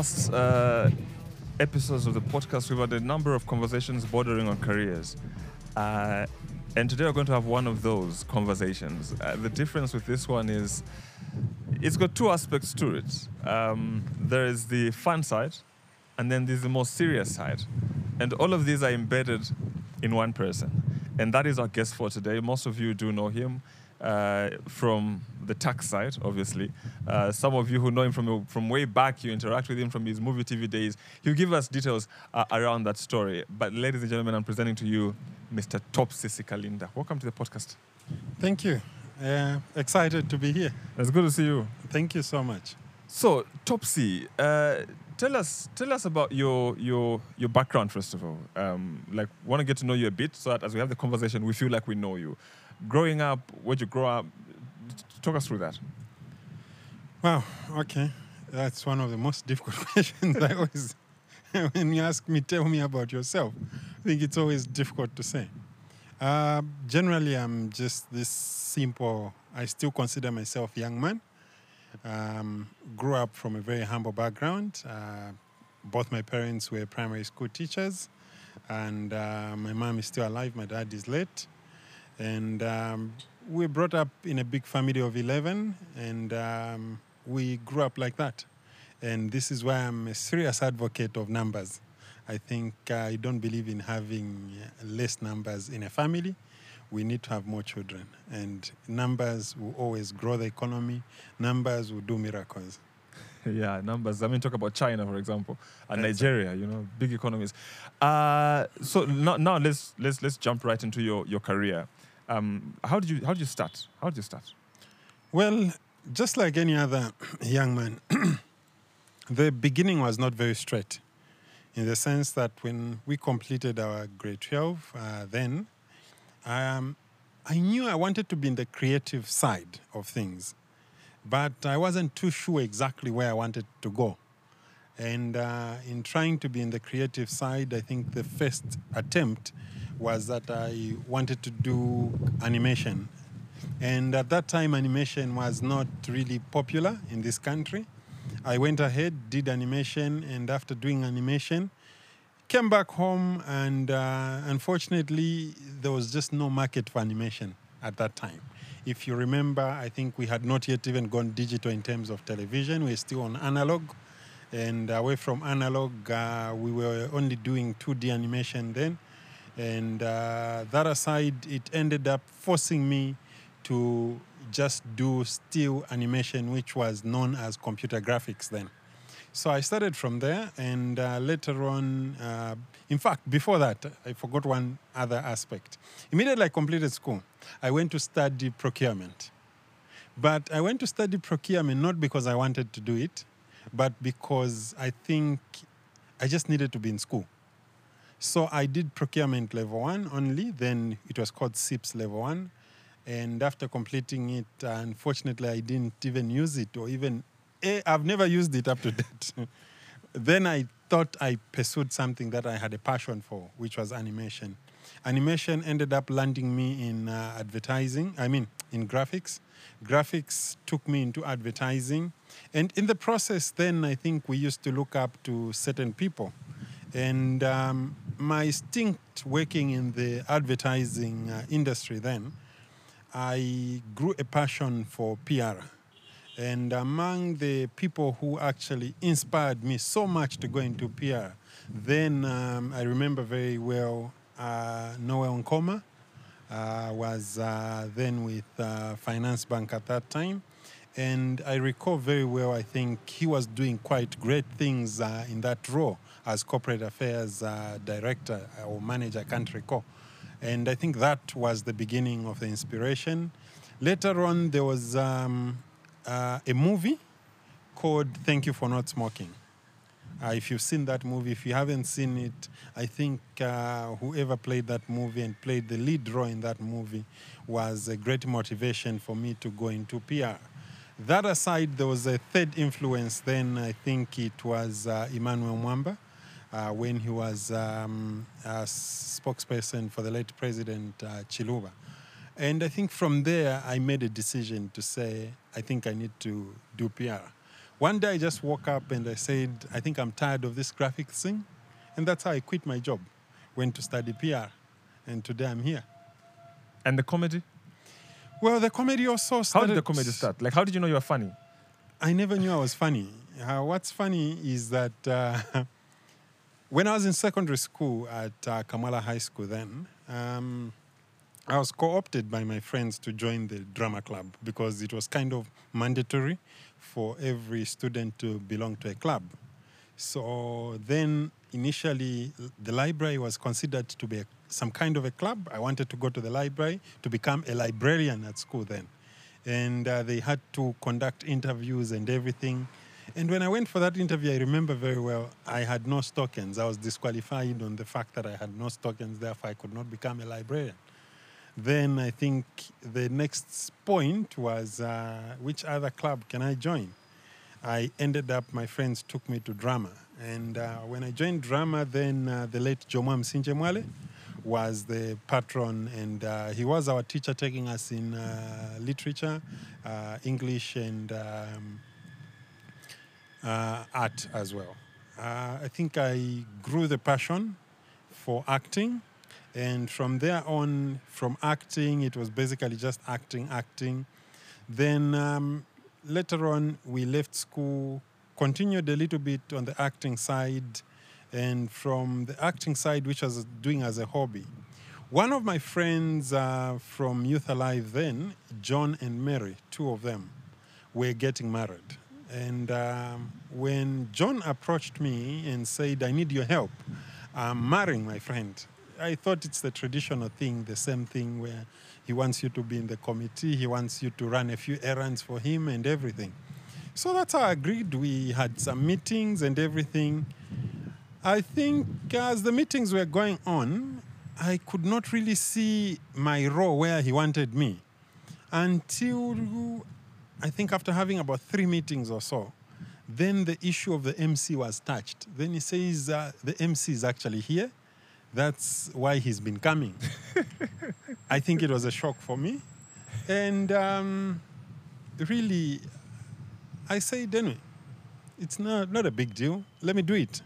past uh, episodes of the podcast, we've had a number of conversations bordering on careers. Uh, and today we're going to have one of those conversations. Uh, the difference with this one is it's got two aspects to it. Um, there is the fun side, and then there's the more serious side. And all of these are embedded in one person. And that is our guest for today. Most of you do know him uh, from the tax side, obviously. Uh, some of you who know him from, from way back, you interact with him from his movie TV days. He'll give us details uh, around that story. But, ladies and gentlemen, I'm presenting to you Mr. Topsy Sikalinda. Welcome to the podcast. Thank you. Uh, excited to be here. It's good to see you. Thank you so much. So, Topsy, uh, tell us tell us about your your your background first of all. Um, like, want to get to know you a bit, so that as we have the conversation, we feel like we know you. Growing up, where'd you grow up? Talk us through that. Wow. Okay, that's one of the most difficult questions I always. when you ask me, tell me about yourself. I think it's always difficult to say. Uh, generally, I'm just this simple. I still consider myself young man. Um, grew up from a very humble background. Uh, both my parents were primary school teachers, and uh, my mom is still alive. My dad is late, and um, we brought up in a big family of eleven, and um, we grew up like that. And this is why I'm a serious advocate of numbers. I think uh, I don't believe in having less numbers in a family. We need to have more children, and numbers will always grow the economy. Numbers will do miracles. yeah, numbers. I mean, talk about China, for example, and That's Nigeria. You know, big economies. Uh, so now, now let's let's let's jump right into your your career. Um, how did you how did you start? How did you start? Well, just like any other young man, the beginning was not very straight, in the sense that when we completed our grade 12, uh, then um, I knew I wanted to be in the creative side of things, but I wasn't too sure exactly where I wanted to go. And uh, in trying to be in the creative side, I think the first attempt was that I wanted to do animation. And at that time, animation was not really popular in this country. I went ahead, did animation, and after doing animation, came back home, and uh, unfortunately, there was just no market for animation at that time. If you remember, I think we had not yet even gone digital in terms of television. We were still on analog. And away from analog, uh, we were only doing 2D animation then. And uh, that aside, it ended up forcing me to just do still animation, which was known as computer graphics then. So I started from there, and uh, later on, uh, in fact, before that, I forgot one other aspect. Immediately I completed school, I went to study procurement. But I went to study procurement not because I wanted to do it, but because I think I just needed to be in school. So I did procurement level one only, then it was called CIPS level one. And after completing it, unfortunately, I didn't even use it or even, eh, I've never used it up to date. then I thought I pursued something that I had a passion for, which was animation. Animation ended up landing me in uh, advertising, I mean, in graphics. Graphics took me into advertising. And in the process, then I think we used to look up to certain people. And um, my instinct working in the advertising uh, industry then, I grew a passion for PR. And among the people who actually inspired me so much to go into PR, then um, I remember very well uh, Noel Nkoma uh, was uh, then with uh, Finance Bank at that time. And I recall very well, I think he was doing quite great things uh, in that role as corporate affairs uh, director or manager, I can't recall. And I think that was the beginning of the inspiration. Later on, there was um, uh, a movie called Thank You for Not Smoking. Uh, if you've seen that movie, if you haven't seen it, I think uh, whoever played that movie and played the lead role in that movie was a great motivation for me to go into PR. That aside, there was a third influence. Then I think it was uh, Emmanuel Mwamba uh, when he was um, a spokesperson for the late President uh, Chiluba. And I think from there, I made a decision to say, I think I need to do PR. One day I just woke up and I said, I think I'm tired of this graphics thing. And that's how I quit my job. Went to study PR. And today I'm here. And the comedy? Well, the comedy also started. How did the comedy start? Like, how did you know you were funny? I never knew I was funny. Uh, what's funny is that uh, when I was in secondary school at uh, Kamwala High School, then um, I was co-opted by my friends to join the drama club because it was kind of mandatory for every student to belong to a club. So then, initially, the library was considered to be a, some kind of a club. I wanted to go to the library to become a librarian at school then. And uh, they had to conduct interviews and everything. And when I went for that interview, I remember very well, I had no tokens. I was disqualified on the fact that I had no tokens, therefore, I could not become a librarian. Then I think the next point was uh, which other club can I join? I ended up, my friends took me to drama. And uh, when I joined drama, then uh, the late Jomam Msinje Mwale was the patron, and uh, he was our teacher taking us in uh, literature, uh, English, and um, art as well. Uh, I think I grew the passion for acting. And from there on, from acting, it was basically just acting, acting. Then um, later on, we left school, continued a little bit on the acting side, and from the acting side, which I was doing as a hobby. One of my friends uh, from Youth Alive then, John and Mary, two of them, were getting married. And um, when John approached me and said, I need your help, I'm marrying my friend. I thought it's the traditional thing, the same thing where he wants you to be in the committee, he wants you to run a few errands for him and everything. So that's how I agreed. We had some meetings and everything. I think as the meetings were going on, I could not really see my role where he wanted me until I think after having about three meetings or so, then the issue of the MC was touched. Then he says uh, the MC is actually here. That's why he's been coming. I think it was a shock for me. And um, really, I said, anyway, it's not, not a big deal. Let me do it.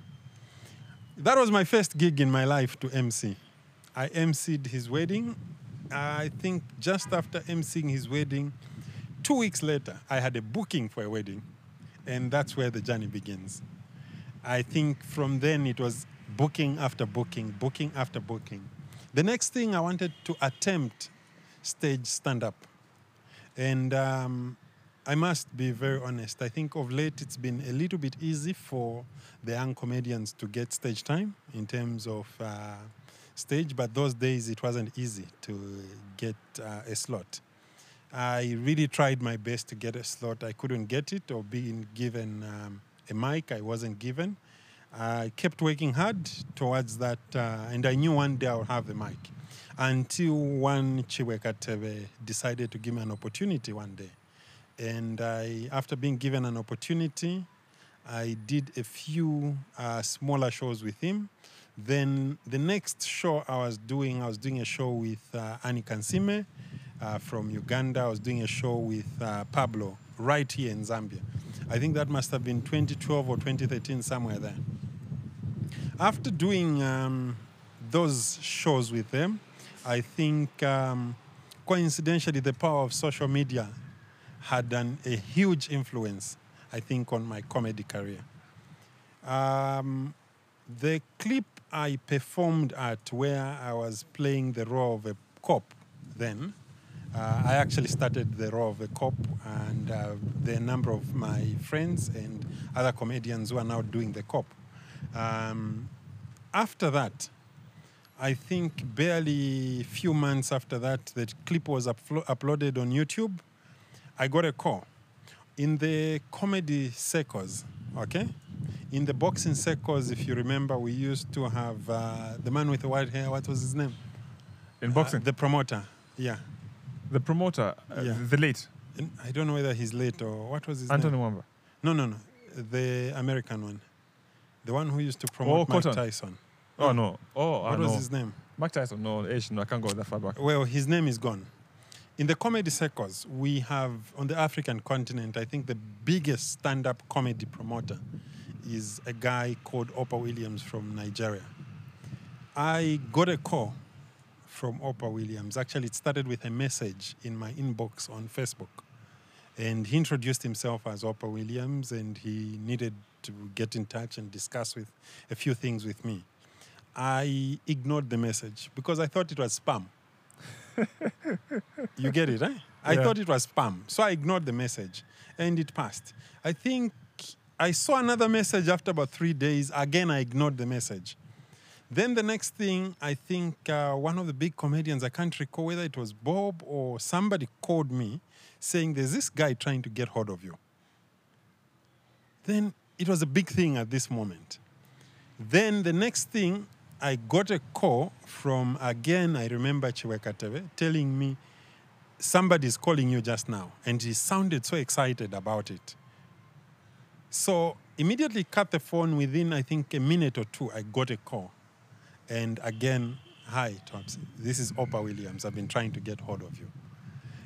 That was my first gig in my life to MC. I MC'd his wedding. I think just after MCing his wedding, two weeks later, I had a booking for a wedding. And that's where the journey begins. I think from then it was booking after booking, booking after booking. The next thing I wanted to attempt stage stand up. And um, I must be very honest. I think of late it's been a little bit easy for the young comedians to get stage time in terms of uh, stage, but those days it wasn't easy to get uh, a slot. I really tried my best to get a slot. I couldn't get it or being given um, a mic, I wasn't given. I kept working hard towards that, uh, and I knew one day I would have the mic. Until one Chiwekatebe decided to give me an opportunity one day. And I, after being given an opportunity, I did a few uh, smaller shows with him. Then the next show I was doing, I was doing a show with uh, Anne Kansiime uh, from Uganda. I was doing a show with uh, Pablo right here in Zambia. I think that must have been 2012 or 2013, somewhere there. After doing um, those shows with them, I think um, coincidentally the power of social media had an, a huge influence, I think, on my comedy career. Um, the clip I performed at where I was playing the role of a cop then, uh, I actually started the role of a cop, and uh, the number of my friends and other comedians who are now doing the cop. Um, after that, I think barely a few months after that, the clip was uplo- uploaded on YouTube. I got a call. In the comedy circles, okay? In the boxing circles, if you remember, we used to have uh, the man with the white hair, what was his name? In boxing, Uh, the promoter, yeah. The promoter, uh, Yeah. the late I don't know whether he's late or what was his Anthony name? Wamba. No, no, no. The American one. The one who used to promote Mike Cotton. Tyson. Oh no. Oh, I What was know. his name? Mike Tyson. No, Asian. I can't go that far back. Well, his name is gone. in the comedy circles, we have on the African continent, I think the biggest stand up comedy promoter is a guy called Opa Williams from Nigeria. I got a call from Opa Williams. Actually, it started with a message in my inbox on Facebook. And he introduced himself as Opa Williams and he needed to get in touch and discuss with a few things with me. I ignored the message because I thought it was spam. you get it, eh? I Yeah. thought it was spam. So I ignored the message and it passed. I think I saw another message after about three days. Again, I ignored the message. Then the next thing, I think uh, one of the big comedians, I can't recall whether it was Bob or somebody called me saying, There's this guy trying to get hold of you. Then it was a big thing at this moment. Then the next thing, I got a call from, again, I remember Chiwekateve telling me, Somebody's calling you just now. And he sounded so excited about it. So immediately cut the phone within, I think, a minute or two, I got a call. And again, hi, Topsy. This is Opa Williams. I've been trying to get hold of you.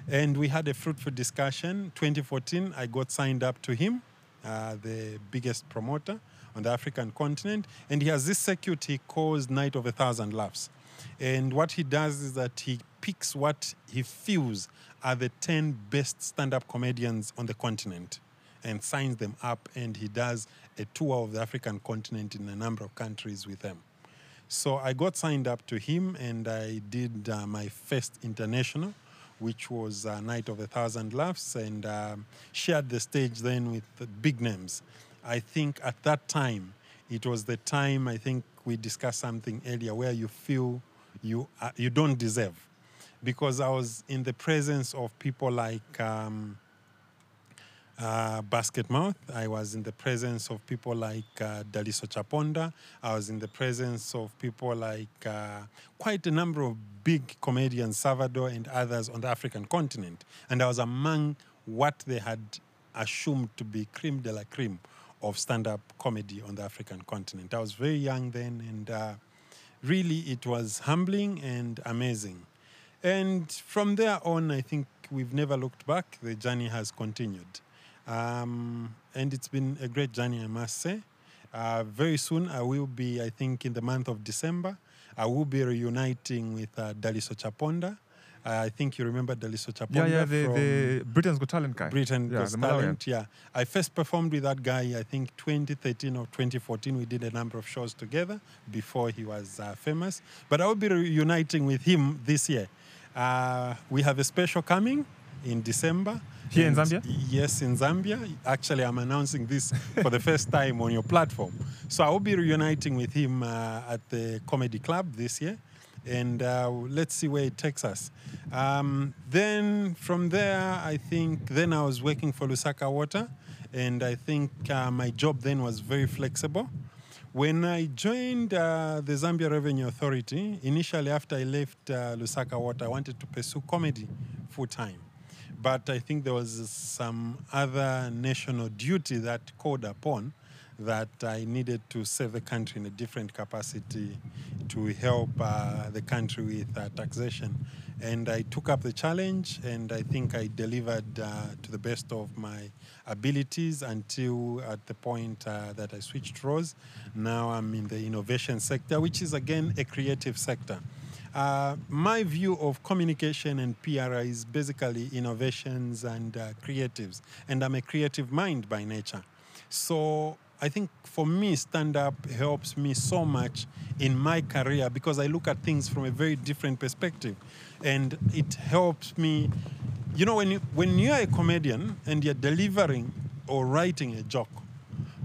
And we had a fruitful discussion. 2014, I got signed up to him, uh, the biggest promoter on the African continent. And he has this circuit he calls Night of a Thousand Laughs. And what he does is that he picks what he feels are the 10 best stand up comedians on the continent and signs them up. And he does a tour of the African continent in a number of countries with them. So I got signed up to him and I did uh, my first international, which was uh, Night of a Thousand Laughs, and um, shared the stage then with the big names. I think at that time, it was the time I think we discussed something earlier where you feel you, uh, you don't deserve. Because I was in the presence of people like um, uh, Basketmouth. I was in the presence of people like uh, Daliso Chaponda. I was in the presence of people like uh, quite a number of big comedians, Salvado and others on the African continent. And I was among what they had assumed to be creme de la creme of stand up comedy on the African continent. I was very young then, and uh, really it was humbling and amazing. And from there on, I think we've never looked back. The journey has continued. Um, and it's been a great journey, I must say. Uh, very soon, I will be, I think, in the month of December, I will be reuniting with uh, Daliso Chaponda. Uh, I think you remember Daliso Chaponda Yeah, yeah, the, from the Britain's Got Talent guy. Britain yeah, Got. Talent. Yeah, I first performed with that guy. I think 2013 or 2014. We did a number of shows together before he was uh, famous. But I will be reuniting with him this year. Uh, we have a special coming in December. Here in Zambia? Yes, in Zambia. Actually, I'm announcing this for the first time on your platform. So I will be reuniting with him uh, at the Comedy Club this year. And uh, let's see where it takes us. Um, then from there, I think then I was working for Lusaka Water. And I think uh, my job then was very flexible. When I joined uh, the Zambia Revenue Authority, initially after I left uh, Lusaka Water, I wanted to pursue comedy full time. But I think there was some other national duty that called upon that I needed to serve the country in a different capacity to help uh, the country with uh, taxation. And I took up the challenge and I think I delivered uh, to the best of my abilities until at the point uh, that I switched roles. Now I'm in the innovation sector, which is again a creative sector. Uh, my view of communication and PR is basically innovations and uh, creatives, and I'm a creative mind by nature. So I think for me, stand up helps me so much in my career because I look at things from a very different perspective, and it helps me. You know, when you, when you're a comedian and you're delivering or writing a joke,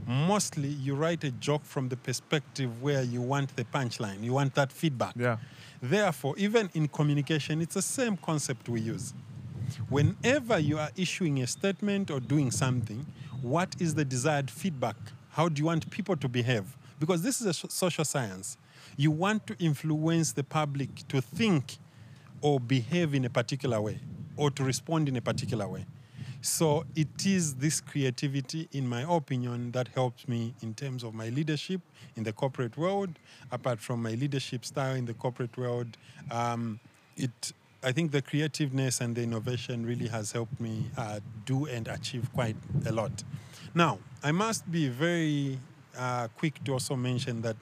mostly you write a joke from the perspective where you want the punchline, you want that feedback. Yeah. Therefore, even in communication, it's the same concept we use. Whenever you are issuing a statement or doing something, what is the desired feedback? How do you want people to behave? Because this is a social science. You want to influence the public to think or behave in a particular way or to respond in a particular way. So it is this creativity, in my opinion, that helps me in terms of my leadership in the corporate world. Apart from my leadership style in the corporate world, um, it I think the creativeness and the innovation really has helped me uh, do and achieve quite a lot. Now, I must be very uh, quick to also mention that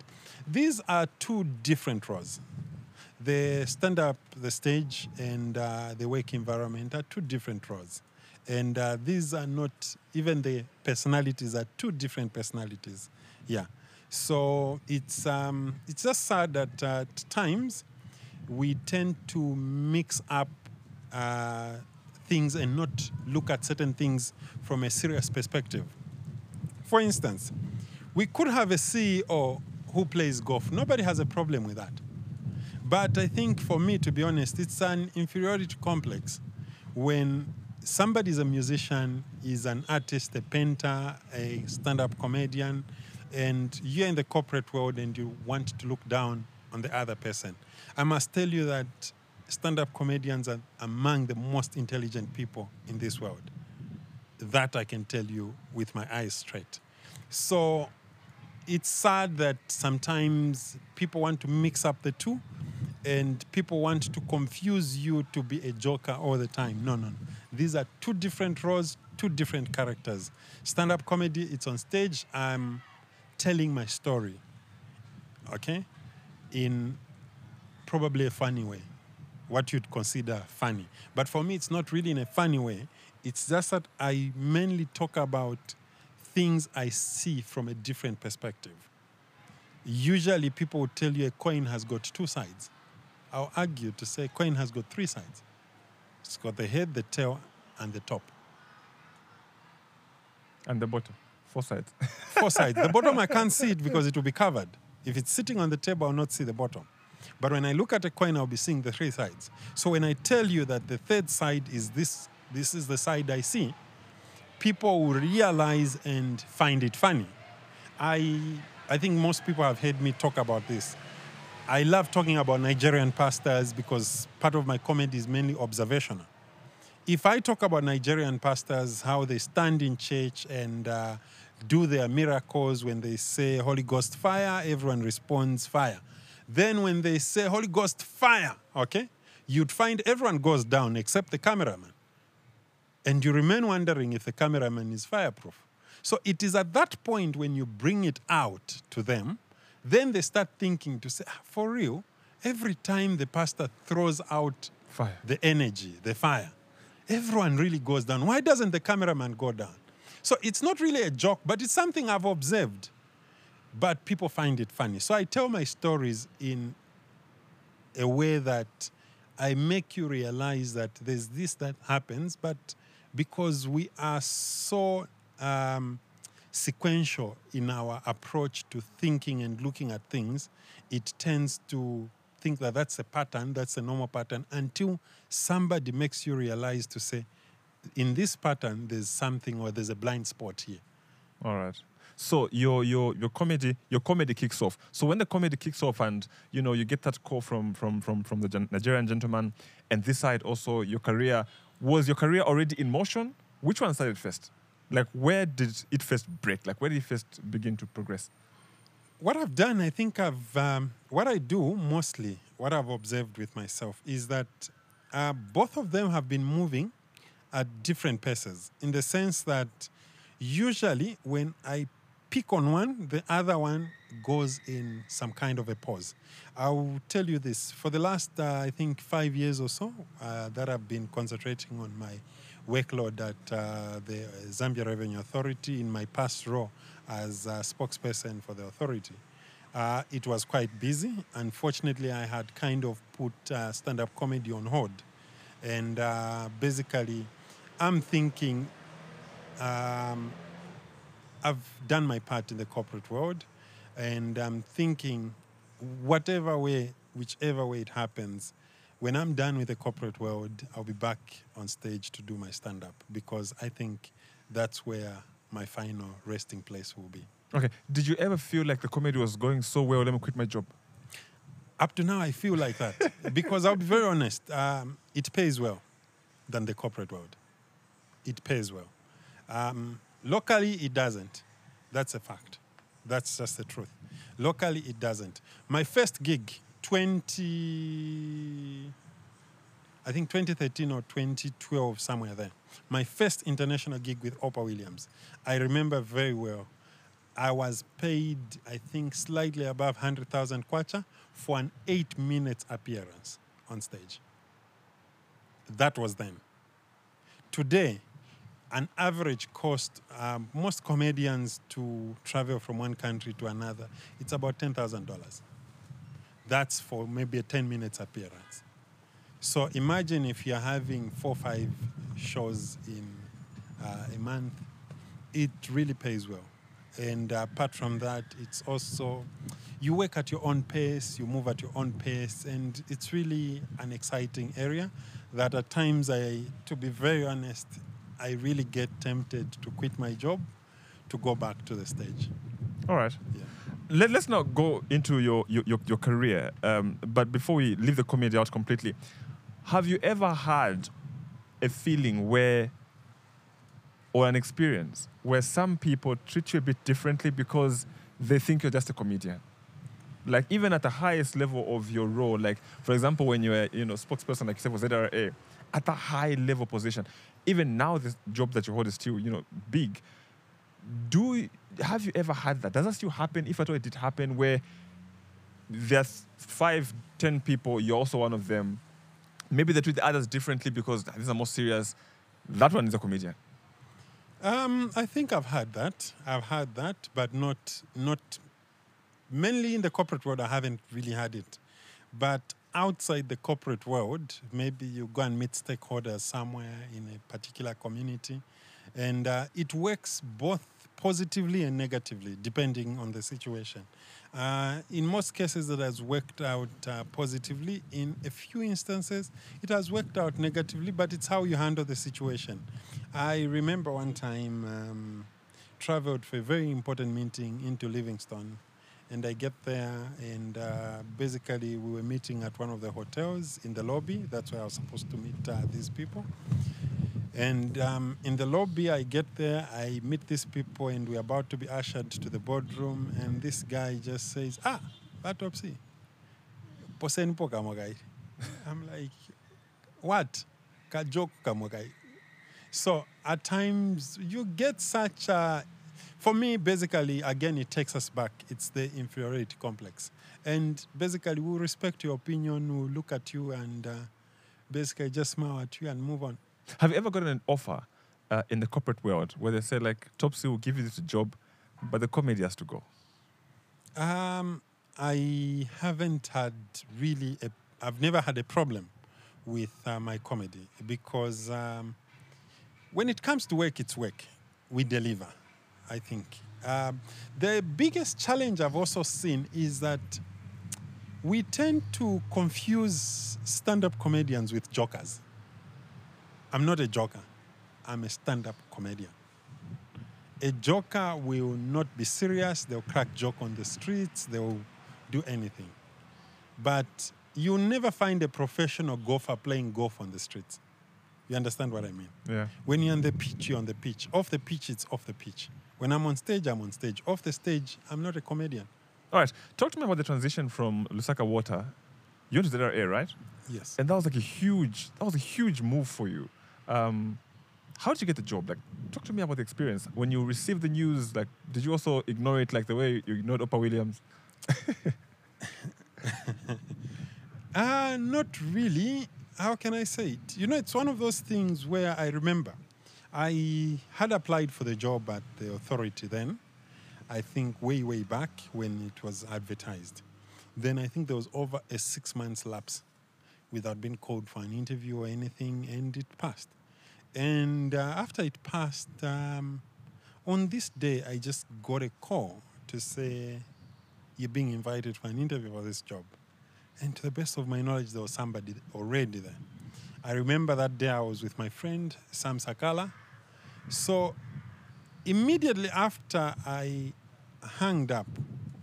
these are two different roles. The stand up, the stage, and uh, the work environment are two different roles. And uh, these are not, even the personalities are two different personalities. Yeah. So it's, um, it's just sad that at times we tend to mix up uh, things and not look at certain things from a serious perspective. For instance, we could have a CEO who plays golf. Nobody has a problem with that. But I think for me, to be honest, it's an inferiority complex when somebody is a musician, is an artist, a painter, a stand up comedian, and you're in the corporate world and you want to look down on the other person. I must tell you that stand up comedians are among the most intelligent people in this world. That I can tell you with my eyes straight. So it's sad that sometimes people want to mix up the two and people want to confuse you to be a joker all the time. No, no, no. These are two different roles, two different characters. Stand up comedy, it's on stage. I'm telling my story, okay, in probably a funny way, what you'd consider funny. But for me, it's not really in a funny way. It's just that I mainly talk about things I see from a different perspective. Usually, people will tell you a coin has got two sides. I'll argue to say coin has got three sides. It's got the head, the tail, and the top. And the bottom, four sides. Four sides. The bottom I can't see it because it will be covered. If it's sitting on the table, I'll not see the bottom. But when I look at a coin, I'll be seeing the three sides. So when I tell you that the third side is this, this is the side I see, people will realize and find it funny. I, I think most people have heard me talk about this. I love talking about Nigerian pastors because part of my comedy is mainly observational. If I talk about Nigerian pastors, how they stand in church and uh, do their miracles, when they say Holy Ghost fire, everyone responds fire. Then when they say Holy Ghost fire, okay, you'd find everyone goes down except the cameraman. And you remain wondering if the cameraman is fireproof. So it is at that point when you bring it out to them, then they start thinking to say, "Ah, for real, every time the pastor throws out Fire. the energy, the fire, everyone really goes down. Why doesn't the cameraman go down? So it's not really a joke, but it's something I've observed. But people find it funny. So I tell my stories in a way that I make you realize that there's this that happens, but because we are so um, sequential in our approach to thinking and looking at things, it tends to think that that's a pattern, that's a normal pattern, until somebody makes you realize to say, in this pattern, there's something or there's a blind spot here. All right. So your your your comedy your comedy kicks off. So when the comedy kicks off, and you know you get that call from from from from the Nigerian gentleman, and this side also your career was your career already in motion. Which one started first? Like where did it first break? Like where did it first begin to progress? what I've done, I think I've, um, what I do mostly, what I've observed with myself is that uh, both of them have been moving at different paces in the sense that usually when I pick on one, the other one goes in some kind of a pause. I'll tell you this for the last, uh, I think, five years or so, uh, that I've been concentrating on my workload at uh, the Zambia Revenue Authority in my past role as a spokesperson for the authority. Uh, it was quite busy. Unfortunately, I had kind of put uh, stand up comedy on hold. And uh, basically, I'm thinking um, I've done my part in the corporate world, and I'm thinking, whatever way, whichever way it happens, when I'm done with the corporate world, I'll be back on stage to do my stand up because I think that's where my final resting place will be. Okay. Did you ever feel like the comedy was going so well? Let me quit my job. Up to now, I feel like that because I'll be very honest, um, it pays well than the corporate world. It pays well. Um, locally, it doesn't. That's a fact. That's just the truth. Locally, it doesn't. My first gig, 20, I think 2013 or 2012, somewhere there. My first international gig with Opa Williams. I remember very well. I was paid, I think, slightly above 100,000 kwacha for an eight minute appearance on stage. That was then. Today, an average cost, um, most comedians to travel from one country to another, it's about $10,000. That's for maybe a 10 minutes appearance. So imagine if you're having four, five shows in uh, a month, it really pays well. And apart from that, it's also, you work at your own pace, you move at your own pace, and it's really an exciting area that at times I, to be very honest, I really get tempted to quit my job to go back to the stage. All right. Yeah. Let, let's not go into your, your, your, your career. Um, but before we leave the comedy out completely, have you ever had a feeling where, or an experience where some people treat you a bit differently because they think you're just a comedian? Like even at the highest level of your role, like for example, when you're you know spokesperson, like you said for ZRA, at a high level position, even now the job that you hold is still you know big. Do have you ever had that? Does that still happen? If at all it did happen, where there's five, ten people, you're also one of them. Maybe they treat the others differently because these are more serious. That one is a comedian. Um, I think I've had that. I've had that, but not not mainly in the corporate world. I haven't really had it, but outside the corporate world, maybe you go and meet stakeholders somewhere in a particular community, and uh, it works both positively and negatively depending on the situation. Uh, in most cases, it has worked out uh, positively. In a few instances, it has worked out negatively, but it's how you handle the situation. I remember one time um, traveled for a very important meeting into Livingstone, and I get there, and uh, basically we were meeting at one of the hotels in the lobby. That's where I was supposed to meet uh, these people. And um, in the lobby, I get there, I meet these people, and we're about to be ushered to the boardroom. And this guy just says, Ah, Batopsi, posen po kamogai. I'm like, What? So at times, you get such a. For me, basically, again, it takes us back. It's the inferiority complex. And basically, we'll respect your opinion, we'll look at you, and uh, basically just smile at you and move on. Have you ever gotten an offer uh, in the corporate world where they say like Topsy will give you this job, but the comedy has to go? Um, I haven't had really, a, I've never had a problem with uh, my comedy because um, when it comes to work, it's work. We deliver, I think. Um, the biggest challenge I've also seen is that we tend to confuse stand up comedians with jokers. I'm not a joker, I'm a stand up comedian. A joker will not be serious, they'll crack joke on the streets, they'll do anything. But you'll never find a professional golfer playing golf on the streets. You understand what I mean? Yeah. When you're on the pitch, you're on the pitch. Off the pitch, it's off the pitch. When I'm on stage, I'm on stage. Off the stage, I'm not a comedian. All right. Talk to me about the transition from Lusaka Water. You went to ZRA, right? Yes. And that was like a huge, that was a huge move for you. Um, how did you get the job? Like, talk to me about the experience. When you received the news, like, did you also ignore it like the way you ignored Opa Williams? Uh, not really. How can I say it? You know, it's one of those things where I remember I had applied for the job at the authority then, I think way, way back when it was advertised. Then I think there was over a six months lapse without being called for an interview or anything, and it passed. And uh, after it passed, um, on this day, I just got a call to say, You're being invited for an interview for this job. And to the best of my knowledge, there was somebody already there. I remember that day I was with my friend, Sam Sakala. So immediately after I hung up,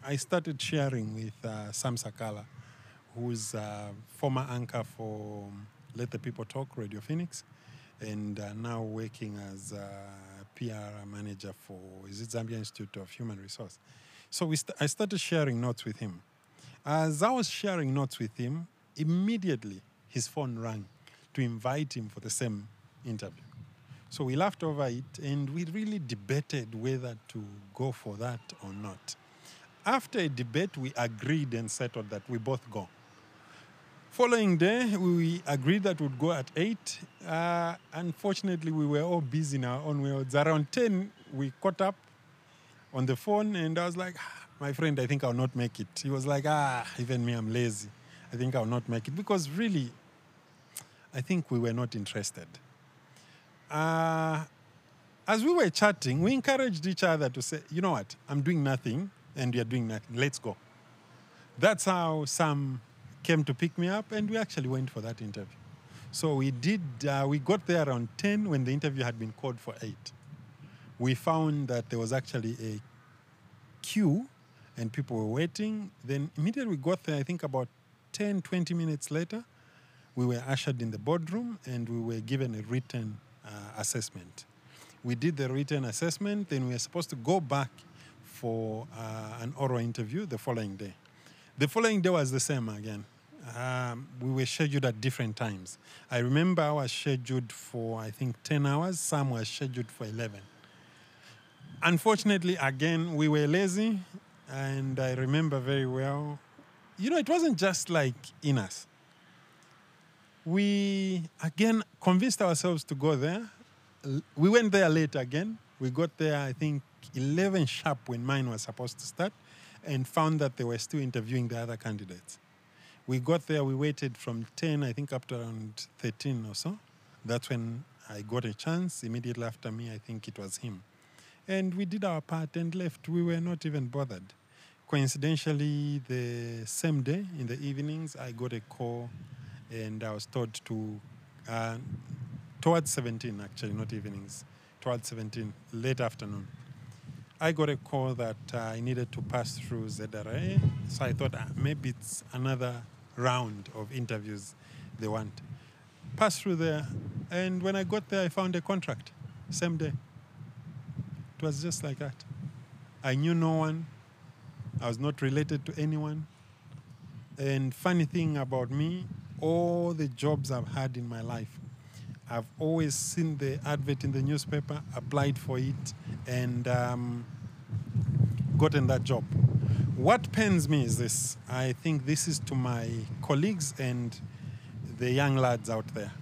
I started sharing with uh, Sam Sakala, who's a former anchor for Let the People Talk, Radio Phoenix, and uh, now working as PR manager for is it Zambia Institute of Human Resource. So we st- I started sharing notes with him. As I was sharing notes with him, immediately his phone rang to invite him for the same interview. So we laughed over it and we really debated whether to go for that or not. After a debate, we agreed and settled that we both go. Following day, we agreed that we'd go at 8. Uh, unfortunately, we were all busy in our own. Around 10, we caught up on the phone, and I was like, "Ah, my friend, I think I'll not make it. He was like, ah, even me, I'm lazy. I think I'll not make it. Because really, I think we were not interested. Uh, as we were chatting, we encouraged each other to say, you know what, I'm doing nothing, and you're doing nothing. Let's go. That's how Sam came to pick me up, and we actually went for that interview. So we did, uh, we got there around 10 when the interview had been called for 8. We found that there was actually a queue and people were waiting. Then immediately we got there, I think about 10, 20 minutes later, we were ushered in the boardroom and we were given a written assessment. We did the written assessment, then we were supposed to go back for uh, an oral interview the following day. The following day was the same again. Um, we were scheduled at different times. I remember I was scheduled for, I think, 10 hours, some were scheduled for 11. Unfortunately, again, we were lazy, and I remember very well. You know, it wasn't just like in us. We, again, convinced ourselves to go there. We went there late again. We got there, I think, 11 sharp when mine was supposed to start, and found that they were still interviewing the other candidates. We got there, we waited from 10, I think, up to around 13 or so. That's when I got a chance. Immediately after me, I think it was him. And we did our part and left. We were not even bothered. Coincidentally, the same day in the evenings, I got a call and I was told to, uh, towards 17 actually, not evenings, towards 17, late afternoon. I got a call that uh, I needed to pass through ZRA. So I thought ah, maybe it's another round of interviews they want. Passed through there, and when I got there, I found a contract, same day. It was just like that. I knew no one. I was not related to anyone. And funny thing about me, all the jobs I've had in my life, I've always seen the advert in the newspaper, applied for it, and um, gotten that job. What pains me is this. I think this is to my colleagues and the young lads out there.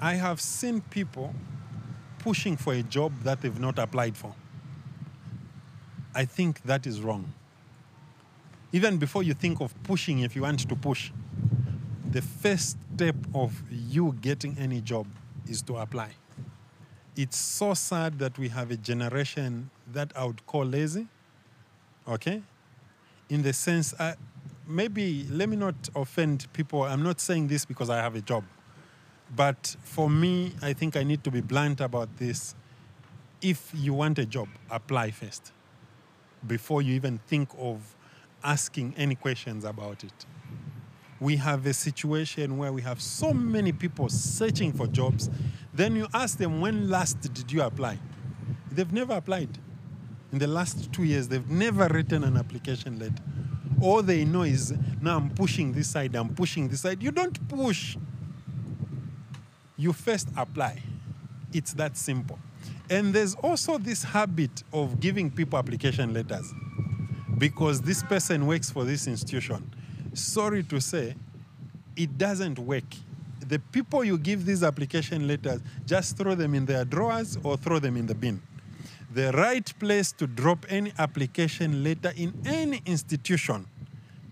I have seen people pushing for a job that they've not applied for. I think that is wrong. Even before you think of pushing, if you want to push, the first step of you getting any job is to apply. It's so sad that we have a generation that I would call lazy, okay? In the sense, uh, maybe let me not offend people. I'm not saying this because I have a job. But for me, I think I need to be blunt about this. If you want a job, apply first before you even think of asking any questions about it. We have a situation where we have so many people searching for jobs. Then you ask them, when last did you apply? They've never applied. In the last two years, they've never written an application letter. All they know is, now I'm pushing this side, I'm pushing this side. You don't push you first apply. It's that simple. And there's also this habit of giving people application letters because this person works for this institution. Sorry to say, it doesn't work. The people you give these application letters, just throw them in their drawers or throw them in the bin. The right place to drop any application letter in any institution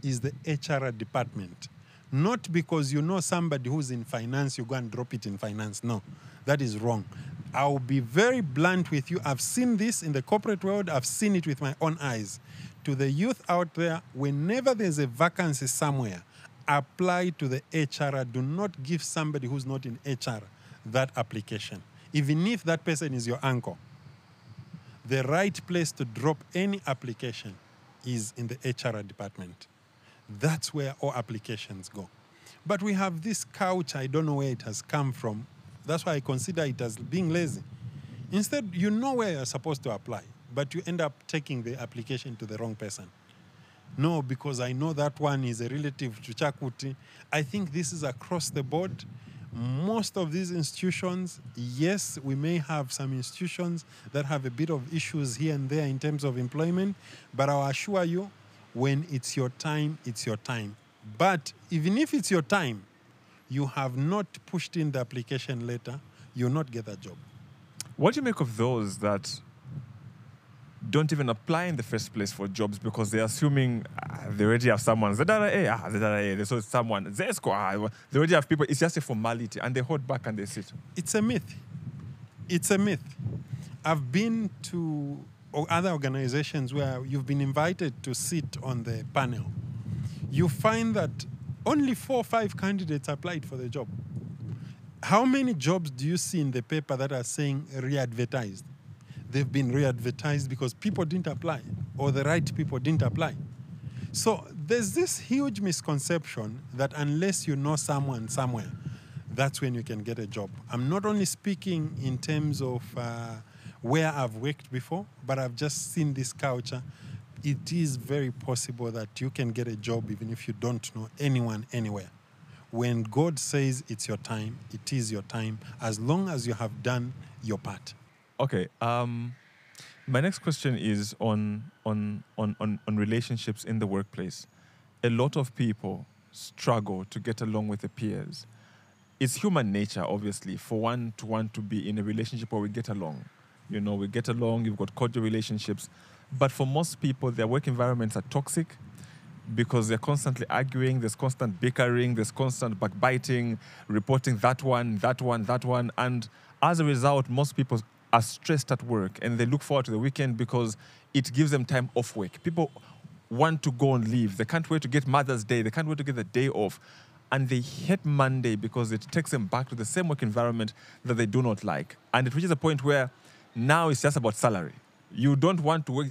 is the HR department. Not because you know somebody who's in finance, you go and drop it in finance. No, that is wrong. I'll be very blunt with you. I've seen this in the corporate world, I've seen it with my own eyes. To the youth out there, whenever there's a vacancy somewhere, apply to the HR. Do not give somebody who's not in HR that application, even if that person is your uncle. The right place to drop any application is in the HR department. That's where all applications go. But we have this couch, I don't know where it has come from. That's why I consider it as being lazy. Instead, you know where you're supposed to apply, but you end up taking the application to the wrong person. No, because I know that one is a relative to Chakuti. I think this is across the board. most of these institutions, yes, we may have some institutions that have a bit of issues here and there in terms of employment, but I'll assure you, when it's your time, it's your time. But even if it's your time, you have not pushed in the application letter, you'll not get that job. What do you make of those that don't even apply in the first place for jobs because they're assuming ah, they already have someone. ZRA, ah, ZRA, they saw someone. ZESCO, ah, they already have people. It's just a formality and they hold back and they sit. It's a myth. It's a myth. I've been to other organizations where you've been invited to sit on the panel. You find that only four or five candidates applied for the job. How many jobs do you see in the paper that are saying re advertised? They've been re advertised because people didn't apply or the right people didn't apply. So there's this huge misconception that unless you know someone somewhere, that's when you can get a job. I'm not only speaking in terms of uh, where I've worked before, but I've just seen this culture. It is very possible that you can get a job even if you don't know anyone anywhere. When God says it's your time, it is your time, as long as you have done your part. Okay. Um, my next question is on, on, on, on, on relationships in the workplace. A lot of people struggle to get along with their peers. It's human nature, obviously, for one to want to be in a relationship where we get along. You know, we get along, you've got cordial relationships. But for most people, their work environments are toxic because they're constantly arguing, there's constant bickering, there's constant backbiting, reporting that one, that one, that one. And as a result, most people are stressed at work and they look forward to the weekend because it gives them time off work. People want to go and leave. They can't wait to get Mother's Day. They can't wait to get the day off. And they hate Monday because it takes them back to the same work environment that they do not like. And it reaches a point where now it's just about salary. You don't want to work.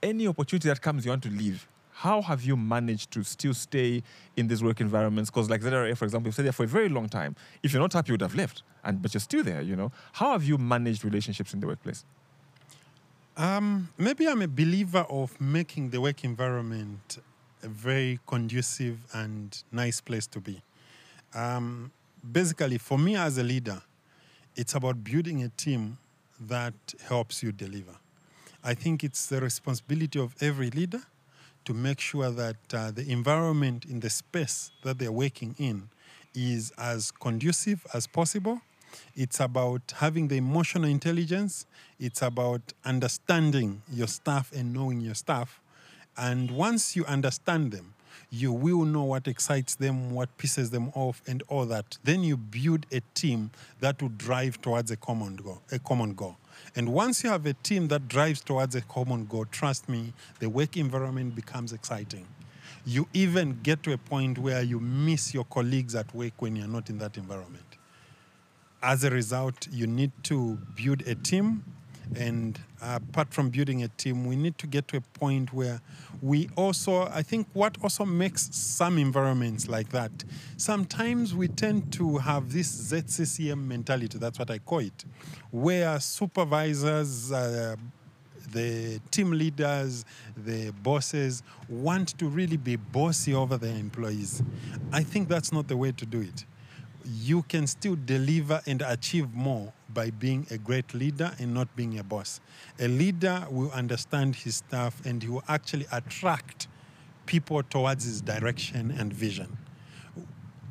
Any opportunity that comes, you want to leave. How have you managed to still stay in these work environments? Because, like ZRA, for example, you've stayed there for a very long time. If you're not happy, you would have left, and but you're still there. You know, how have you managed relationships in the workplace? Um, maybe I'm a believer of making the work environment a very conducive and nice place to be. Um, basically, for me as a leader, it's about building a team that helps you deliver. I think it's the responsibility of every leader to make sure that uh, the environment in the space that they're working in is as conducive as possible. It's about having the emotional intelligence. It's about understanding your staff and knowing your staff. And once you understand them, you will know what excites them, what pisses them off, and all that. Then you build a team that will drive towards a common goal. A common goal. And once you have a team that drives towards a common goal, trust me, the work environment becomes exciting. You even get to a point where you miss your colleagues at work when you're not in that environment. As a result, you need to build a team. And apart from building a team, we need to get to a point where we also, I think, what also makes some environments like that, sometimes we tend to have this ZCCM mentality, that's what I call it, where supervisors, uh, the team leaders, the bosses want to really be bossy over their employees. I think that's not the way to do it. You can still deliver and achieve more by being a great leader and not being a boss. A leader will understand his staff and he will actually attract people towards his direction and vision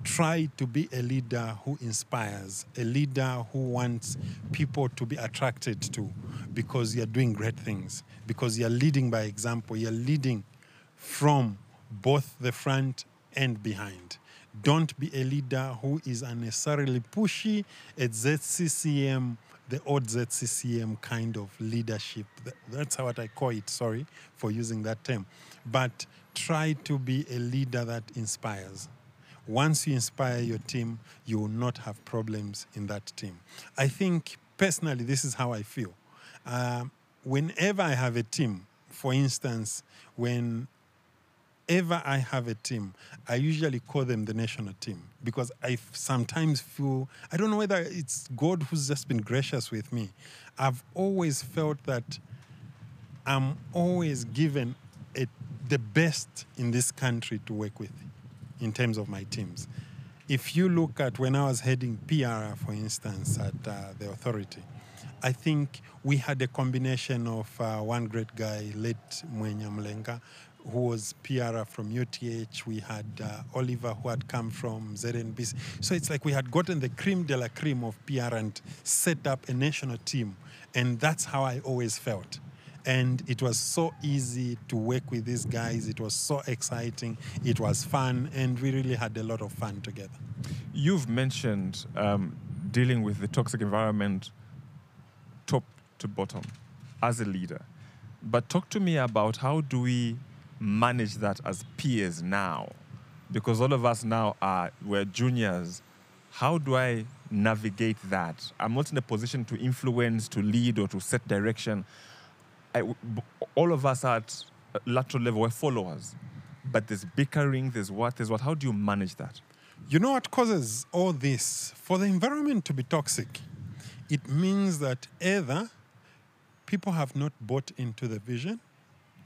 try to be a leader who inspires, a leader who wants people to be attracted to because you're doing great things, because you're leading by example, you're leading from both the front and behind. Don't be a leader who is unnecessarily pushy at ZCCM, the old ZCCM kind of leadership. That's what I call it, sorry for using that term. But try to be a leader that inspires once you inspire your team, you will not have problems in that team. I think personally, this is how I feel. Uh, whenever I have a team, for instance, whenever I have a team, I usually call them the national team because I sometimes feel, I don't know whether it's God who's just been gracious with me. I've always felt that I'm always given a, the best in this country to work with in terms of my teams. if you look at when I was heading PR, for instance, at uh, the authority, I think we had a combination of uh, one great guy, late Mwenya Mlenga, who was PR from UTH. We had uh, Oliver, who had come from ZNBC. So it's like we had gotten the cream de la cream of PR and set up a national team. And that's how I always felt. And it was so easy to work with these guys. It was so exciting. It was fun. And we really had a lot of fun together. You've mentioned um, dealing with the toxic environment top to bottom as a leader. But talk to me about how do we manage that as peers now? Because all of us now are we're juniors. How do I navigate that? I'm not in a position to influence, to lead, or to set direction. I, all of us at lateral level, we're followers. But there's bickering, there's what, there's what. How do you manage that? You know what causes all this? For the environment to be toxic, it means that either people have not bought into the vision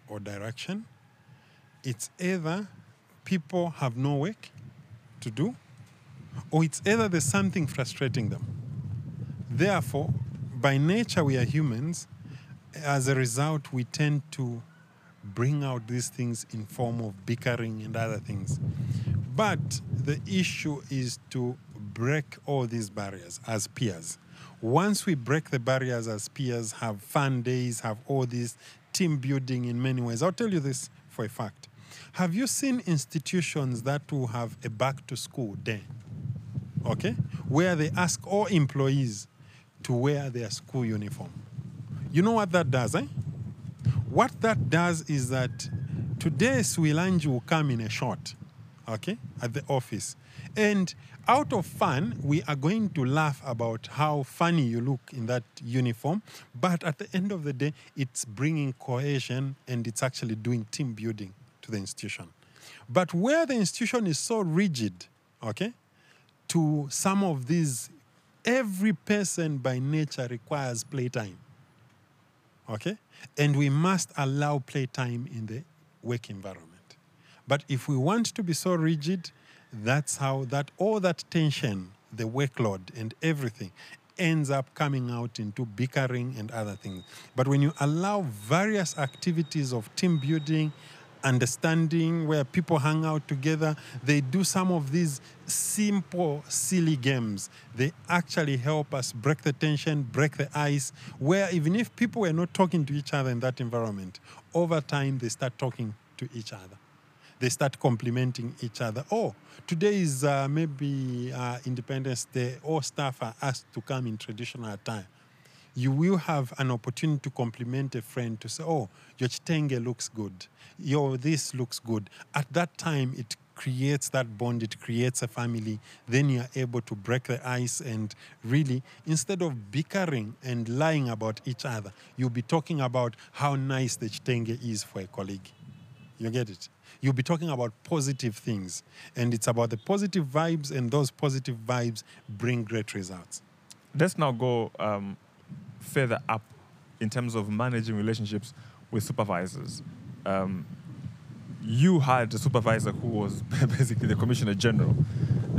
or direction, it's either people have no work to do, or it's either there's something frustrating them. Therefore, by nature, we are humans. As a result, we tend to bring out these things in form of bickering and other things. But the issue is to break all these barriers as peers. Once we break the barriers as peers, have fun days, have all this team building in many ways. I'll tell you this for a fact. Have you seen institutions that will have a back to school day? Okay? Where they ask all employees to wear their school uniform. You know what that does, eh? What that does is that today Swilanji will come in a short, okay, at the office. And out of fun, we are going to laugh about how funny you look in that uniform. But at the end of the day, it's bringing cohesion and it's actually doing team building to the institution. But where the institution is so rigid, okay, to some of these, every person by nature requires playtime. Okay? And we must allow playtime in the work environment. But if we want to be so rigid, that's how that all that tension, the workload and everything ends up coming out into bickering and other things. But when you allow various activities of team building, understanding where people hang out together, they do some of these simple, silly games. They actually help us break the tension, break the ice, where even if people were not talking to each other in that environment, over time they start talking to each other they start complimenting each other. Oh, today is uh, maybe uh, Independence Day. All staff are asked to come in traditional attire. You will have an opportunity to compliment a friend to say, "Oh, your chitenge looks good. Your this looks good." At that time, it creates that bond. It creates a family. Then you are able to break the ice and really, instead of bickering and lying about each other, you'll be talking about how nice the chitenge is for a colleague. You get it? You'll be talking about positive things. And it's about the positive vibes, and those positive vibes bring great results. Let's now go um, further up in terms of managing relationships with supervisors. Um, you had a supervisor who was basically the commissioner general.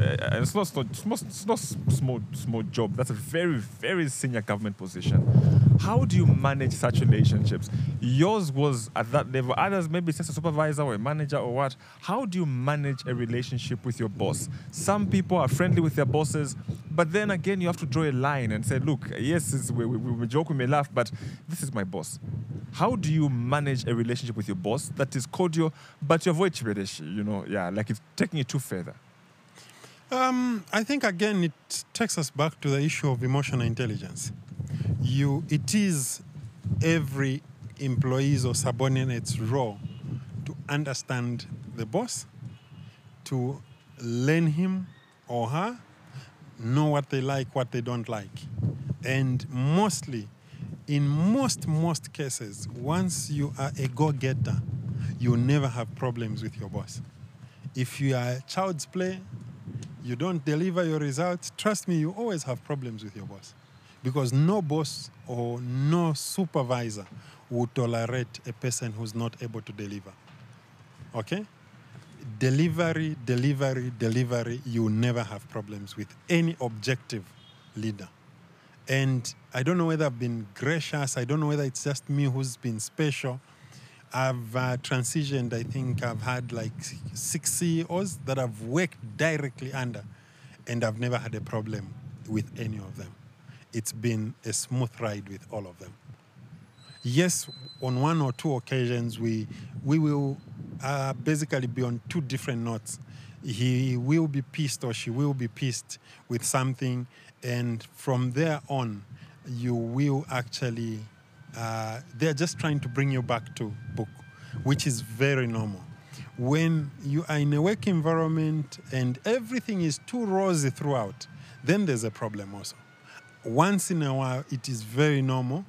Uh, and it's not, it's not, it's not small, small job. That's a very, very senior government position. How do you manage such relationships? Yours was at that level. Others maybe just a supervisor or a manager or what. How do you manage a relationship with your boss? Some people are friendly with their bosses, but then again, you have to draw a line and say, look, yes, we, we, we joke, we may laugh, but this is my boss. How do you manage a relationship with your boss that is cordial, but you avoid chibedeshi, you know, yeah, like it's taking it too further? Um, I think again it takes us back to the issue of emotional intelligence. You, it is every employee's or subordinate's role to understand the boss, to learn him or her, know what they like, what they don't like, and mostly, in most most cases, once you are a go-getter, you never have problems with your boss. If you are a child's play, you don't deliver your results, trust me, you always have problems with your boss. Because no boss or no supervisor would tolerate a person who's not able to deliver. Okay? delivery, delivery, delivery, you never have problems with any objective leader. And I don't know whether I've been gracious, I don't know whether it's just me who's been special. I've uh, transitioned, I think I've had like six CEOs that I've worked directly under, and I've never had a problem with any of them. It's been a smooth ride with all of them. Yes, on one or two occasions, we, we will uh, basically be on two different notes. He will be pissed or she will be pissed with something, and from there on, you will actually, uh, they're just trying to bring you back to book, which is very normal. When you are in a work environment and everything is too rosy throughout, then there's a problem also. Once in a while, it is very normal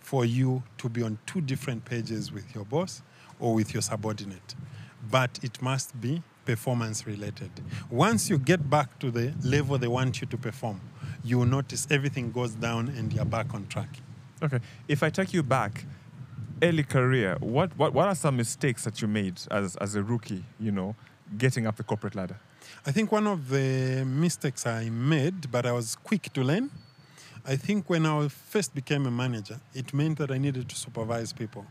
for you to be on two different pages with your boss or with your subordinate. But it must be performance related. Once you get back to the level they want you to perform, you will notice everything goes down and you're back on track. Okay. If I take you back, early career, what, what, what are some mistakes that you made as, as a rookie, you know, getting up the corporate ladder? I think one of the mistakes I made, but I was quick to learn, I think when I first became a manager, it meant that I needed to supervise people.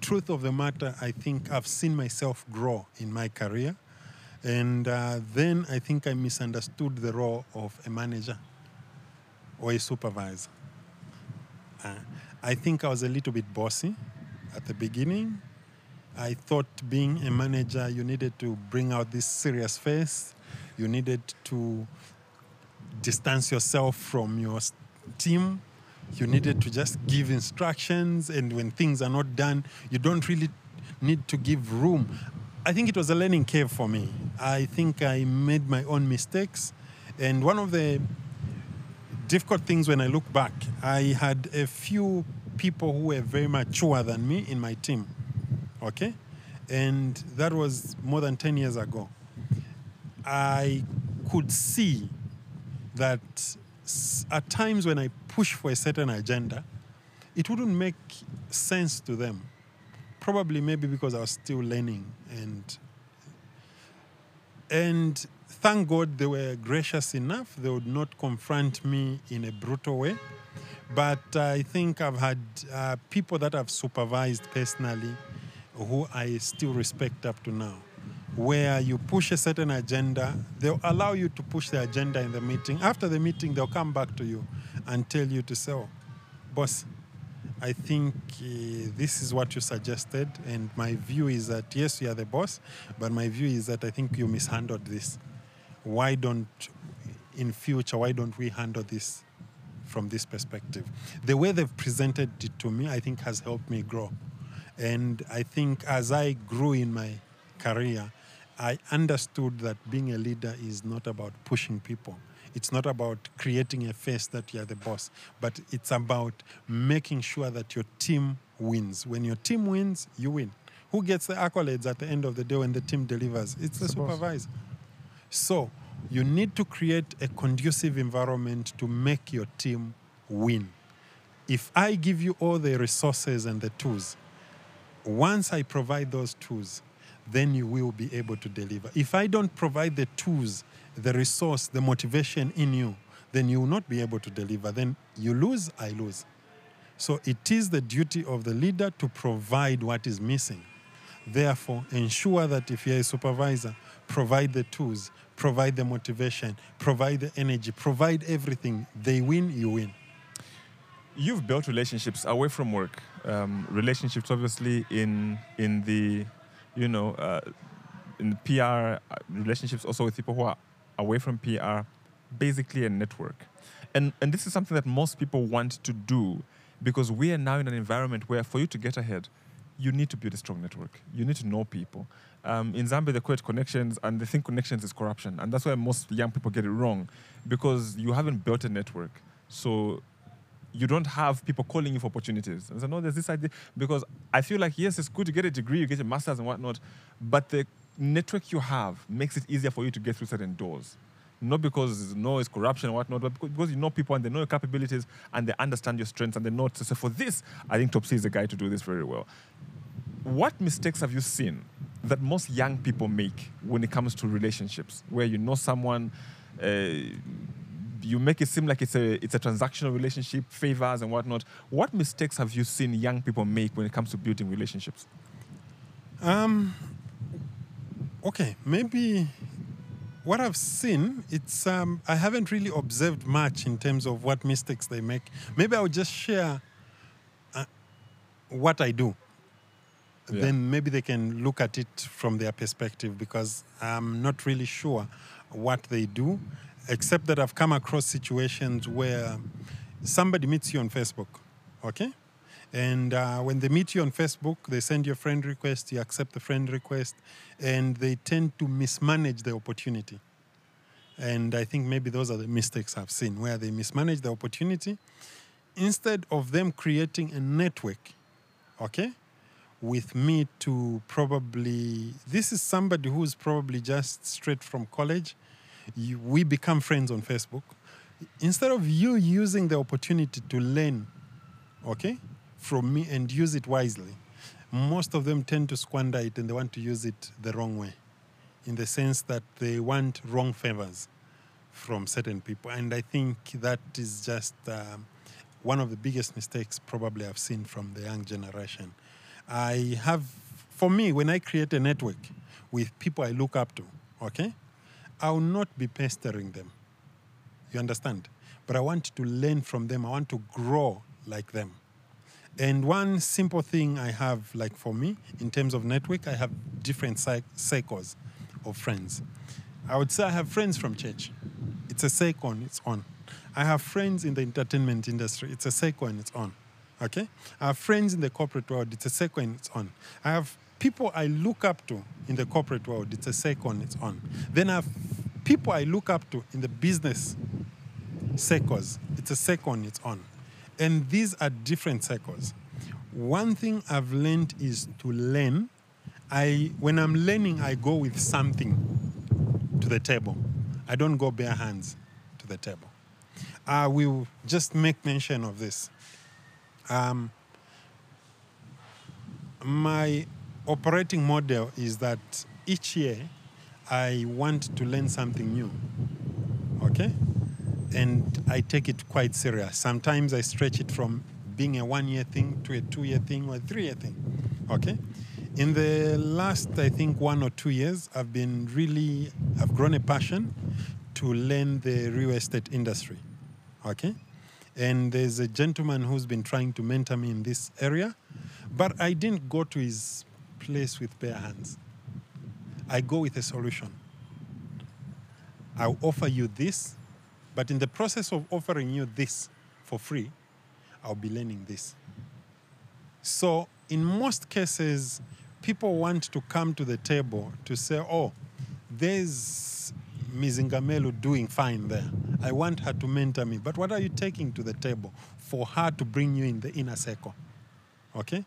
Truth of the matter, I think I've seen myself grow in my career. And uh, then I think I misunderstood the role of a manager or a supervisor. Uh, I think I was a little bit bossy at the beginning. I thought being a manager, you needed to bring out this serious face. You needed to distance yourself from your team. You needed to just give instructions, and when things are not done, you don't really need to give room. I think it was a learning curve for me. I think I made my own mistakes, and one of the difficult things when I look back, I had a few people who were very mature than me in my team. Okay? And that was more than 10 years ago. I could see that at times when I push for a certain agenda, it wouldn't make sense to them. Probably maybe because I was still learning and and thank God they were gracious enough. They would not confront me in a brutal way. But I think I've had uh, people that I've supervised personally who I still respect up to now where you push a certain agenda, they'll allow you to push the agenda in the meeting. After the meeting, they'll come back to you and tell you to say, oh, boss, I think uh, this is what you suggested, and my view is that yes, you are the boss, but my view is that I think you mishandled this. Why don't, in future, why don't we handle this from this perspective? The way they've presented it to me, I think, has helped me grow, and I think as I grew in my career, I understood that being a leader is not about pushing people. It's not about creating a face that you're the boss, but it's about making sure that your team wins. When your team wins, you win. Who gets the accolades at the end of the day when the team delivers? It's the supervisor. So you need to create a conducive environment to make your team win. If I give you all the resources and the tools, once I provide those tools, then you will be able to deliver. If I don't provide the tools, the resource, the motivation in you, then you will not be able to deliver. Then you lose, I lose. So it is the duty of the leader to provide what is missing. Therefore, ensure that if you're a supervisor, provide the tools, provide the motivation, provide the energy, provide everything. They win, you win. You've built relationships away from work. Um, relationships, obviously, in in the you know, uh, in PR uh, relationships also with people who are away from PR, basically a network. And, and this is something that most people want to do because we are now in an environment where for you to get ahead, you need to build a strong network. You need to know people. Um, in Zambia, they it connections, and they think connections is corruption. And that's why most young people get it wrong because you haven't built a network. So you don't have people calling you for opportunities. And so, no, there's this idea because I feel like yes, it's good to get a degree, you get a master's and whatnot, but the network you have makes it easier for you to get through certain doors. Not because no, it's corruption and whatnot, but because you know people and they know your capabilities and they understand your strengths and they know say, for this, I think Topsy is the guy to do this very well. what mistakes have you seen that most young people make when it comes to relationships, where you know someone, uh, you make it seem like it's a it's a transactional relationship, favors and whatnot. What mistakes have you seen young people make when it comes to building relationships? Um, okay, maybe what I've seen, it's um, I haven't really observed much in terms of what mistakes they make. Maybe I'll just share uh, what I do. Yeah. Then maybe they can look at it from their perspective because I'm not really sure what they do, except that I've come across situations where somebody meets you on Facebook, okay? And uh, when they meet you on Facebook, they send you a friend request, you accept the friend request, and they tend to mismanage the opportunity. And I think maybe those are the mistakes I've seen where they mismanage the opportunity. Instead of them creating a network, okay, with me to probably, this is somebody who's probably just straight from college. You, we become friends on Facebook. Instead of you using the opportunity to learn, okay, from me and use it wisely, most of them tend to squander it and they want to use it the wrong way in the sense that they want wrong favors from certain people. And I think that is just um, one of the biggest mistakes probably I've seen from the young generation. I have, for me, when I create a network with people I look up to, okay, I will not be pestering them. You understand? But I want to learn from them. I want to grow like them. And one simple thing I have, like for me, in terms of network, I have different cycles of friends. I would say I have friends from church. It's a cycle on its own. I have friends in the entertainment industry. It's a cycle on its own. Okay? I have friends in the corporate world. It's a cycle on its own. I have people I look up to in the corporate world. It's a on its own. Then I have people I look up to in the business circles. It's a on its own. And these are different cycles. One thing I've learned is to learn. I when I'm learning, I go with something to the table. I don't go bare hands to the table. I will just make mention of this. Um, my operating model is that each year I want to learn something new. Okay? And I take it quite serious. Sometimes I stretch it from being a one year thing to a two year thing or a three year thing. Okay? In the last, I think, one or two years, I've been really, I've grown a passion to learn the real estate industry. Okay? And there's a gentleman who's been trying to mentor me in this area, but I didn't go to his place with bare hands. I go with a solution. I'll offer you this, but in the process of offering you this for free, I'll be learning this. So, in most cases, people want to come to the table to say, oh, there's Mizinga Melu doing fine there. I want her to mentor me. But what are you taking to the table for her to bring you in the inner circle? Okay?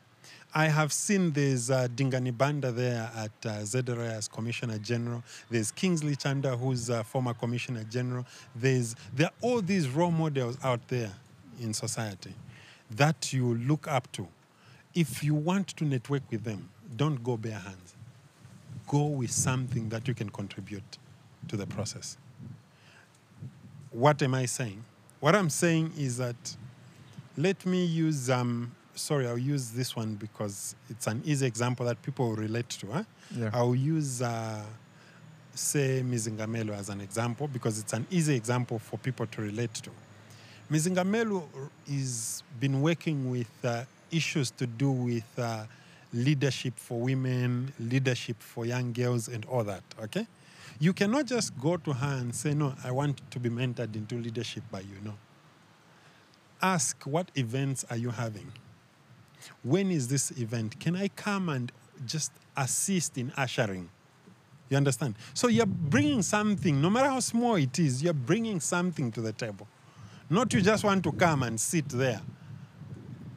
I have seen there's uh, Dingani Banda there at uh, as Commissioner General. There's Kingsley Chanda, who's a former Commissioner General. There's there are all these role models out there in society that you look up to. If you want to network with them, don't go bare hands. Go with something that you can contribute to the process. What am I saying? What I'm saying is that let me use um, sorry, I'll use this one because it's an easy example that people relate to. Huh? Yeah. I'll use, uh, say, Mizinga Melu as an example because it's an easy example for people to relate to. Mizinga Melu is been working with uh, issues to do with uh, leadership for women, leadership for young girls, and all that. Okay, you cannot just go to her and say, "No, I want to be mentored into leadership by you." No. Ask, what events are you having? When is this event? Can I come and just assist in ushering? You understand? So you're bringing something, no matter how small it is, you're bringing something to the table. Not you just want to come and sit there.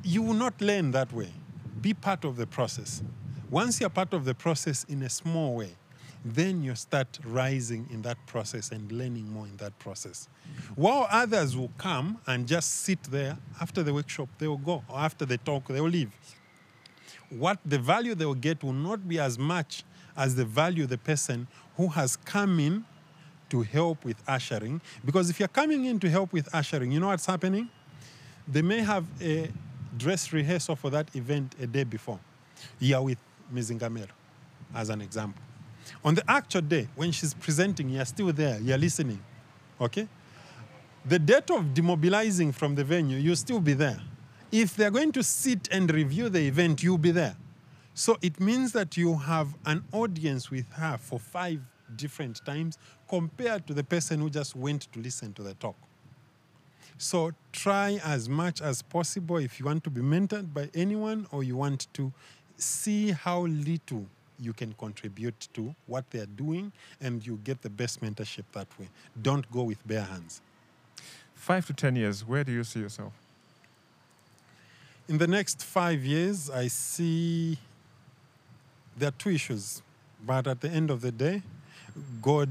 You will not learn that way. Be part of the process. Once you're part of the process in a small way, then you start rising in that process and learning more in that process. While others will come and just sit there after the workshop, they will go, or after the talk, they will leave. what the value they will get will not be as much as the value the person who has come in to help with ushering. Because if you're coming in to help with ushering, you know what's happening? They may have a dress rehearsal for that event a day before. You're with Mizinga Melu, as an example. On the actual day, when she's presenting, you're still there, you're listening. Okay? The date of demobilizing from the venue, you'll still be there. If they're going to sit and review the event, you'll be there. So it means that you have an audience with her for five different times compared to the person who just went to listen to the talk. So try as much as possible if you want to be mentored by anyone or you want to see how little you can contribute to what they're doing and you get the best mentorship that way. Don't go with bare hands. Five to 10 years, where do you see yourself? In the next five years, I see there are two issues. But at the end of the day, God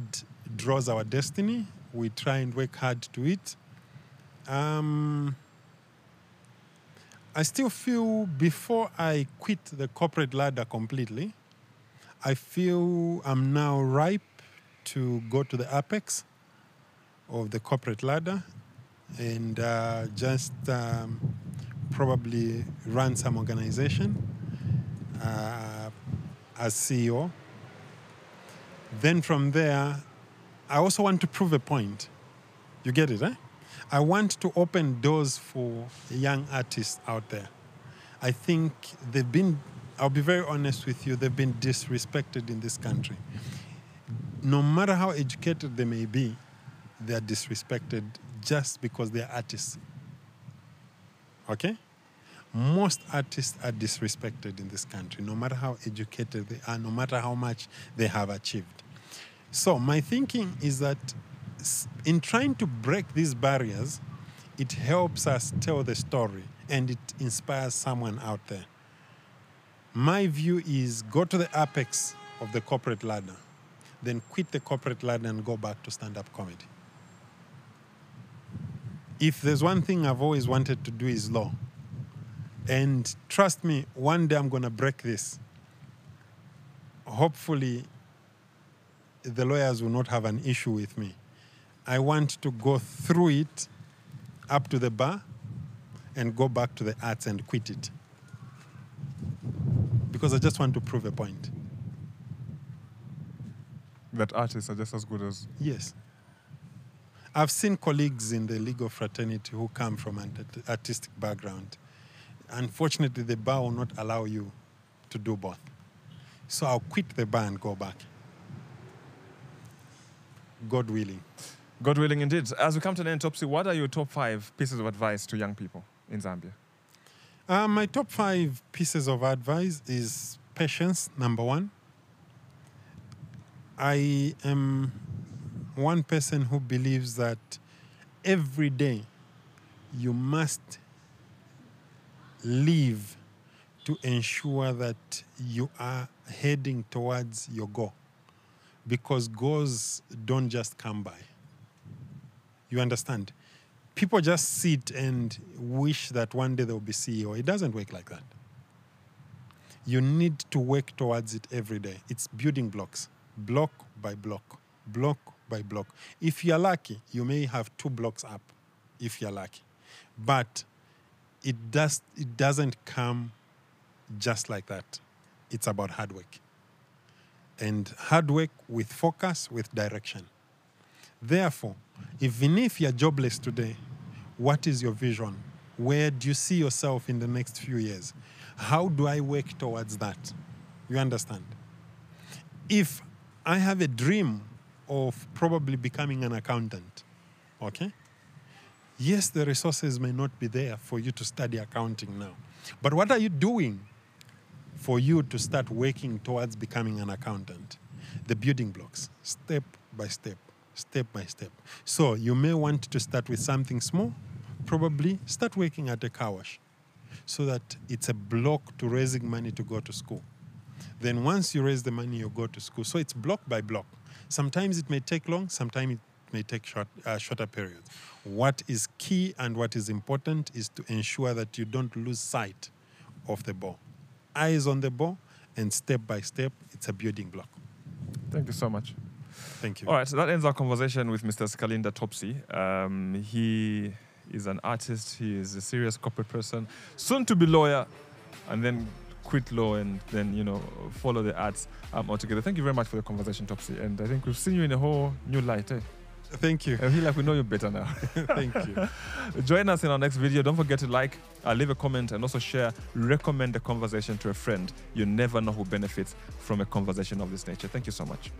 draws our destiny. We try and work hard to it. Um, I still feel before I quit the corporate ladder completely, I feel I'm now ripe to go to the apex of the corporate ladder and uh, just um, probably run some organization uh, as CEO. Then from there, I also want to prove a point. You get it, eh? I want to open doors for young artists out there. I think they've been, I'll be very honest with you, they've been disrespected in this country. No matter how educated they may be, they're disrespected just because they're artists. Okay? Most artists are disrespected in this country, no matter how educated they are, no matter how much they have achieved. So, my thinking is that in trying to break these barriers, it helps us tell the story and it inspires someone out there. My view is go to the apex of the corporate ladder, then quit the corporate ladder and go back to stand up comedy. If there's one thing I've always wanted to do is law. And trust me, one day I'm going to break this. Hopefully, the lawyers will not have an issue with me. I want to go through it up to the bar and go back to the arts and quit it. Because I just want to prove a point. That artists are just as good as. Yes. I've seen colleagues in the legal fraternity who come from an artistic background. Unfortunately, the bar will not allow you to do both. So I'll quit the bar and go back. God willing. God willing, indeed. As we come to the end, Topsy, what are your top five pieces of advice to young people in Zambia? Uh, my top five pieces of advice is patience, number one. I am one person who believes that every day you must live to ensure that you are heading towards your goal because goals don't just come by. You understand? People just sit and wish that one day they'll be CEO. It doesn't work like that. You need to work towards it every day. It's building blocks, block by block, block by block. If you're lucky, you may have two blocks up, if you're lucky. But it, does, it doesn't come just like that. It's about hard work. And hard work with focus, with direction. Therefore, even if you're jobless today, what is your vision? Where do you see yourself in the next few years? How do I work towards that? You understand? If I have a dream of probably becoming an accountant, okay? Yes, the resources may not be there for you to study accounting now. But what are you doing for you to start working towards becoming an accountant? The building blocks, step by step, step by step. So you may want to start with something small, probably start working at a car wash so that it's a block to raising money to go to school. Then once you raise the money, you go to school. So it's block by block. Sometimes it may take long, sometimes it may take short, uh, shorter periods. What is key and what is important is to ensure that you don't lose sight of the ball. eyes on the ball, and step by step, it's a building block. Thank you so much. Thank you. All right, so that ends our conversation with Mr. Sikalinda Topsy. Um, he is an artist, he is a serious corporate person, soon to be lawyer, and then quit law and then, you know, follow the arts um, altogether. Thank you very much for the conversation, Topsy. And I think we've seen you in a whole new light. Eh? Thank you. I feel like we know you better now. Thank you. Join us in our next video. Don't forget to like, uh, leave a comment, and also share. Recommend the conversation to a friend. You never know who benefits from a conversation of this nature. Thank you so much.